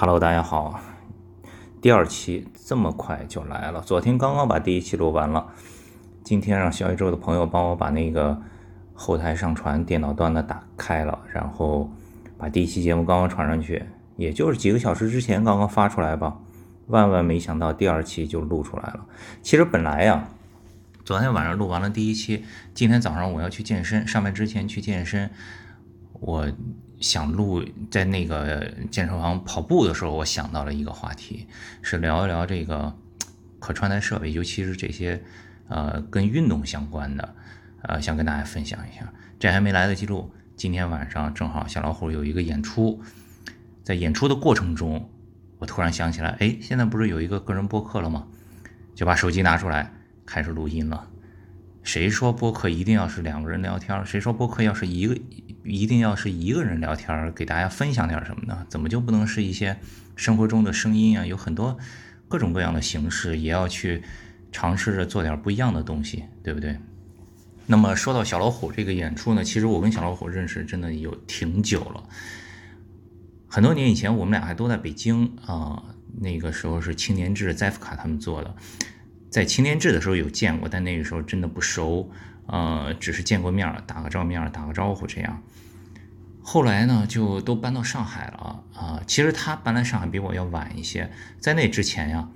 Hello，大家好。第二期这么快就来了，昨天刚刚把第一期录完了，今天让小宇宙的朋友帮我把那个后台上传电脑端的打开了，然后把第一期节目刚刚传上去，也就是几个小时之前刚刚发出来吧。万万没想到第二期就录出来了。其实本来呀，昨天晚上录完了第一期，今天早上我要去健身，上班之前去健身，我。想录在那个健身房跑步的时候，我想到了一个话题，是聊一聊这个可穿戴设备，尤其是这些呃跟运动相关的，呃想跟大家分享一下。这还没来得及录，今天晚上正好小老虎有一个演出，在演出的过程中，我突然想起来，哎，现在不是有一个个人播客了吗？就把手机拿出来开始录音了。谁说播客一定要是两个人聊天？谁说播客要是一个？一定要是一个人聊天，给大家分享点什么呢？怎么就不能是一些生活中的声音啊？有很多各种各样的形式，也要去尝试着做点不一样的东西，对不对？那么说到小老虎这个演出呢，其实我跟小老虎认识真的有挺久了，很多年以前我们俩还都在北京啊，那个时候是青年志、在福卡他们做的，在青年志的时候有见过，但那个时候真的不熟。呃，只是见过面，打个照面，打个招呼这样。后来呢，就都搬到上海了啊。其实他搬来上海比我要晚一些，在那之前呀，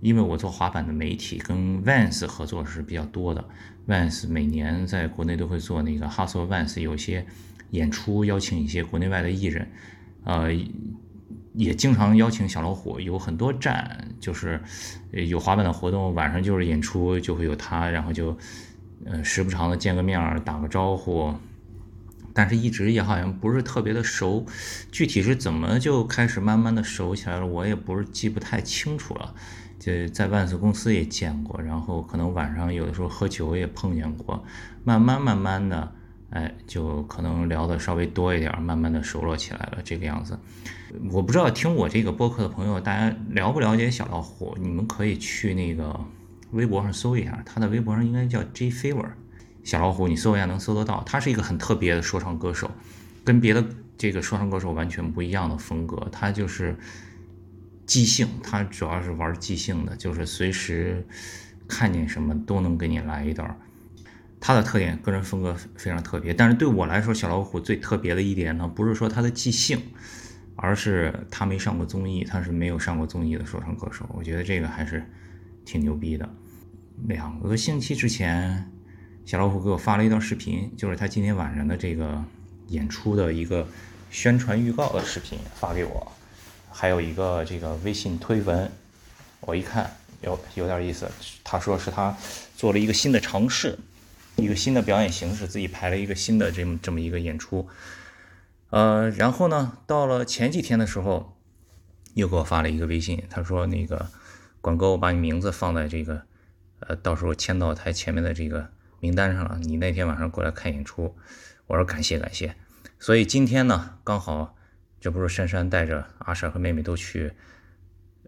因为我做滑板的媒体，跟 Vans 合作是比较多的。Vans 每年在国内都会做那个 Hustle Vans，有些演出邀请一些国内外的艺人，呃，也经常邀请小老虎，有很多站，就是有滑板的活动，晚上就是演出，就会有他，然后就。呃，时不常的见个面，打个招呼，但是一直也好像不是特别的熟，具体是怎么就开始慢慢的熟起来了，我也不是记不太清楚了。就在万斯公司也见过，然后可能晚上有的时候喝酒也碰见过，慢慢慢慢的，哎，就可能聊的稍微多一点，慢慢的熟络起来了这个样子。我不知道听我这个播客的朋友，大家了不了解小老虎？你们可以去那个。微博上搜一下，他的微博上应该叫 J Fever，小老虎，你搜一下能搜得到。他是一个很特别的说唱歌手，跟别的这个说唱歌手完全不一样的风格。他就是即兴，他主要是玩即兴的，就是随时看见什么都能给你来一段。他的特点，个人风格非常特别。但是对我来说，小老虎最特别的一点呢，不是说他的即兴，而是他没上过综艺，他是没有上过综艺的说唱歌手。我觉得这个还是挺牛逼的。两个星期之前，小老虎给我发了一段视频，就是他今天晚上的这个演出的一个宣传预告的视频发给我，还有一个这个微信推文，我一看有有点意思，他说是他做了一个新的尝试，一个新的表演形式，自己排了一个新的这么这么一个演出，呃，然后呢，到了前几天的时候，又给我发了一个微信，他说那个管哥，我把你名字放在这个。呃，到时候签到台前面的这个名单上了。你那天晚上过来看演出，我说感谢感谢。所以今天呢，刚好这不是珊珊带着阿婶和妹妹都去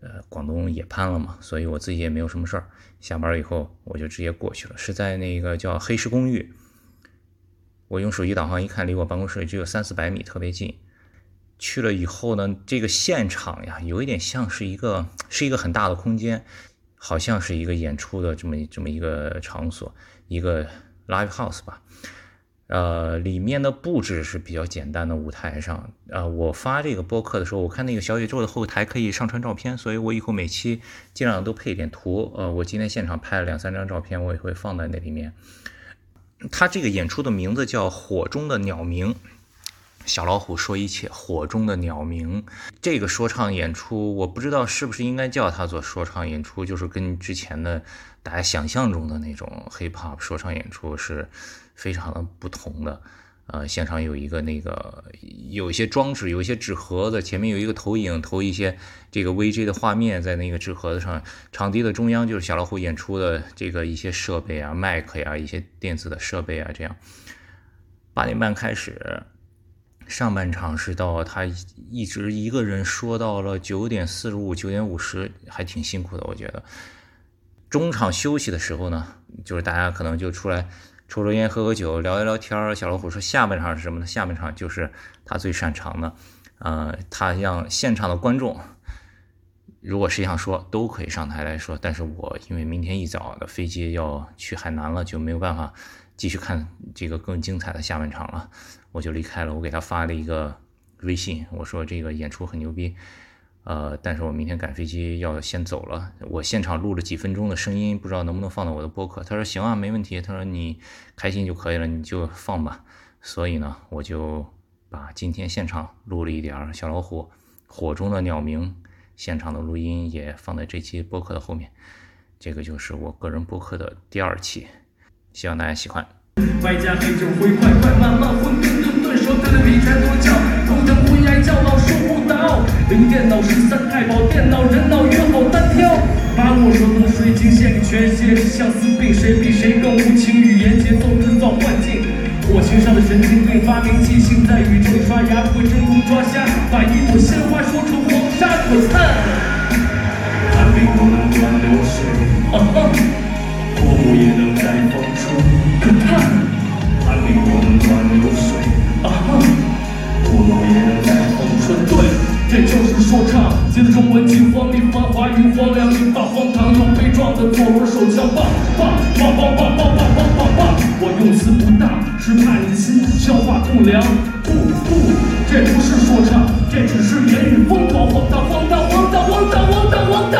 呃广东也攀了嘛，所以我自己也没有什么事儿。下班以后我就直接过去了，是在那个叫黑石公寓。我用手机导航一看，离我办公室只有三四百米，特别近。去了以后呢，这个现场呀，有一点像是一个是一个很大的空间。好像是一个演出的这么这么一个场所，一个 live house 吧，呃，里面的布置是比较简单的舞台上，呃，我发这个播客的时候，我看那个小宇宙的后台可以上传照片，所以我以后每期尽量都配一点图，呃，我今天现场拍了两三张照片，我也会放在那里面。他这个演出的名字叫《火中的鸟鸣》。小老虎说一切，火中的鸟鸣。这个说唱演出，我不知道是不是应该叫它做说唱演出，就是跟之前的大家想象中的那种 hip hop 说唱演出是非常的不同的。呃，现场有一个那个有一些装置，有一些纸盒子，前面有一个投影，投一些这个 VJ 的画面在那个纸盒子上。场地的中央就是小老虎演出的这个一些设备啊，麦克呀，一些电子的设备啊，这样。八点半开始。上半场是到他一直一个人说到了九点四十五、九点五十，还挺辛苦的，我觉得。中场休息的时候呢，就是大家可能就出来抽抽烟、喝喝酒、聊一聊天小老虎说下半场是什么呢？下半场就是他最擅长的，呃，他让现场的观众如果谁想说，都可以上台来说。但是我因为明天一早的飞机要去海南了，就没有办法继续看这个更精彩的下半场了，我就离开了。我给他发了一个微信，我说这个演出很牛逼，呃，但是我明天赶飞机要先走了。我现场录了几分钟的声音，不知道能不能放到我的播客。他说行啊，没问题。他说你开心就可以了，你就放吧。所以呢，我就把今天现场录了一点儿小老虎火中的鸟鸣。现场的录音也放在这期播客的后面，这个就是我个人播客的第二期，希望大家喜欢。外加黑酒会快快慢慢混混沌沌，手推的比拳多叫，用电脑十三太保，电脑人脑约好单挑。把我手的水晶献给全世界，相思病谁比谁更无情？语言节奏制造幻境，火星上的神经病发明即兴，在宇宙里刷牙不会真空抓瞎，把一朵鲜花说成黄沙可左轮手枪棒棒棒棒棒棒棒棒棒棒。我用词不大，是怕你的心消化不良。不不，这不是说唱，这只是言语疯狂，荒唐荒唐荒唐荒唐荒唐荒唐。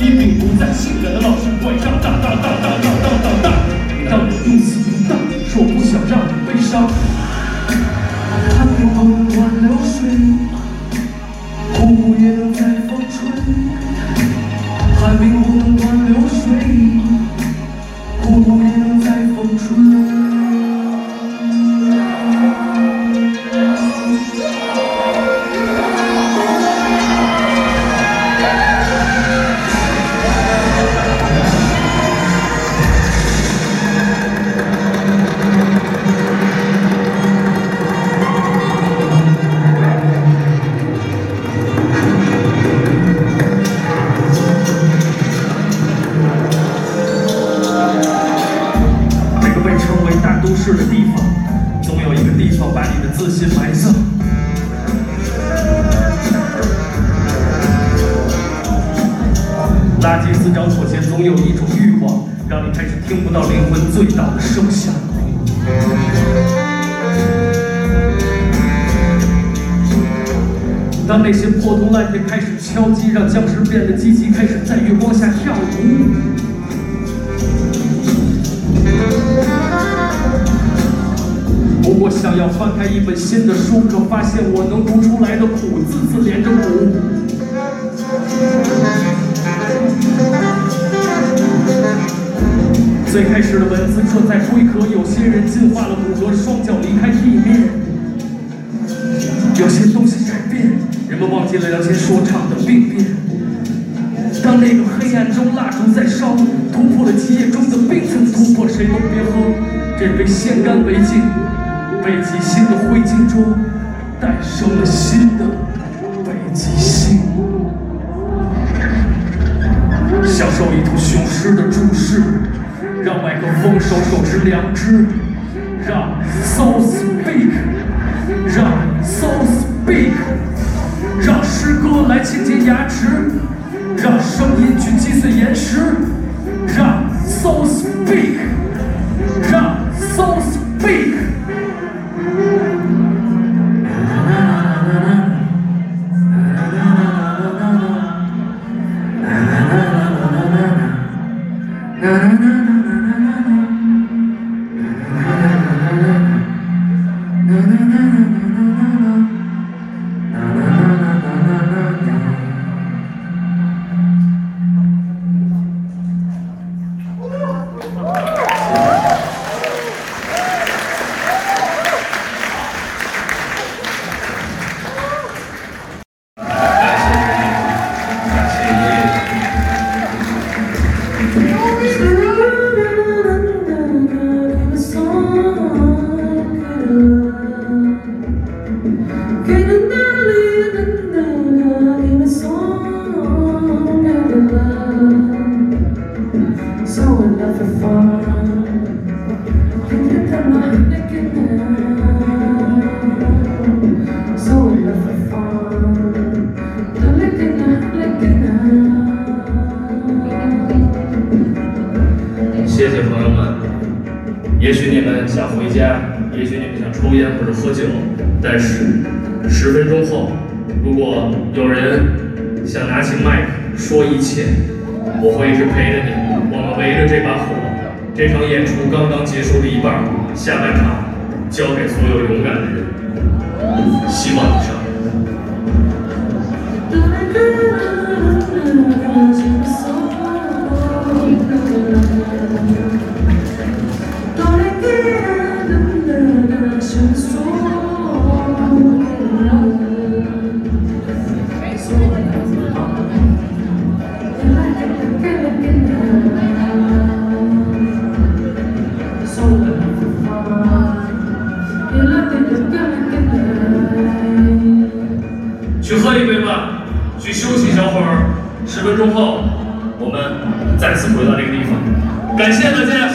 一柄不再，性感的老师乖张，当当当当当当当当。当我用词不大，是我不想让你悲伤。寒冰不能断流水，为大都市的地方，总有一个地方把你的自信埋葬。垃圾滋长妥协，总有一种欲望，让你开始听不到灵魂最大的声响。当那些破铜烂铁开始敲击，让僵尸变得积极，开始在月光下跳舞。我想要翻开一本新的书，可发现我能读出来的苦字字连着鼓。最开始的文字刻在龟壳，有些人进化了骨骼，双脚离开地面。有些东西改变，人们忘记了了解说唱的病变。当那个黑暗中蜡烛在烧，突破了基业中的冰层，突破谁都别喝这杯先干为敬。北极星的灰烬中诞生了新的北极星。享受一头雄狮的注视，让麦克风手手持良知，让 so speak，让 so speak，让诗歌来清洁牙齿，让声音去击碎岩石，让 so speak，回家，也许你们想抽烟或者喝酒，但是十分钟后，如果有人想拿起麦克说一切，我会一直陪着你。我们围着这把火，这场演出刚刚结束的一半，下半场交给所有勇敢的人。希望你上。去喝一杯吧，去休息一小会儿。十分钟后，我们再次回到这个地方。感谢大家，